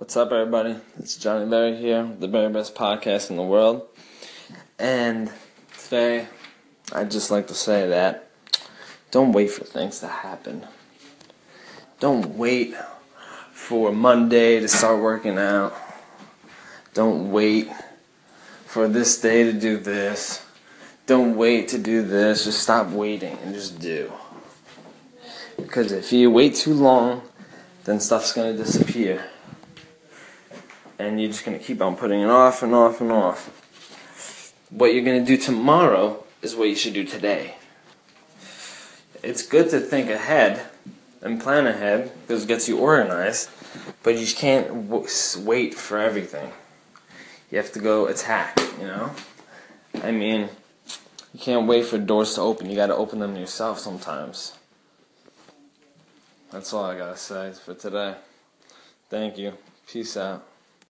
What's up, everybody? It's Johnny Berry here, the very best podcast in the world. And today, I'd just like to say that don't wait for things to happen. Don't wait for Monday to start working out. Don't wait for this day to do this. Don't wait to do this. Just stop waiting and just do. Because if you wait too long, then stuff's gonna disappear. And you're just gonna keep on putting it off and off and off. What you're gonna do tomorrow is what you should do today. It's good to think ahead and plan ahead because it gets you organized, but you can't w- wait for everything. You have to go attack, you know? I mean, you can't wait for doors to open. You gotta open them yourself sometimes. That's all I gotta say for today. Thank you. Peace out.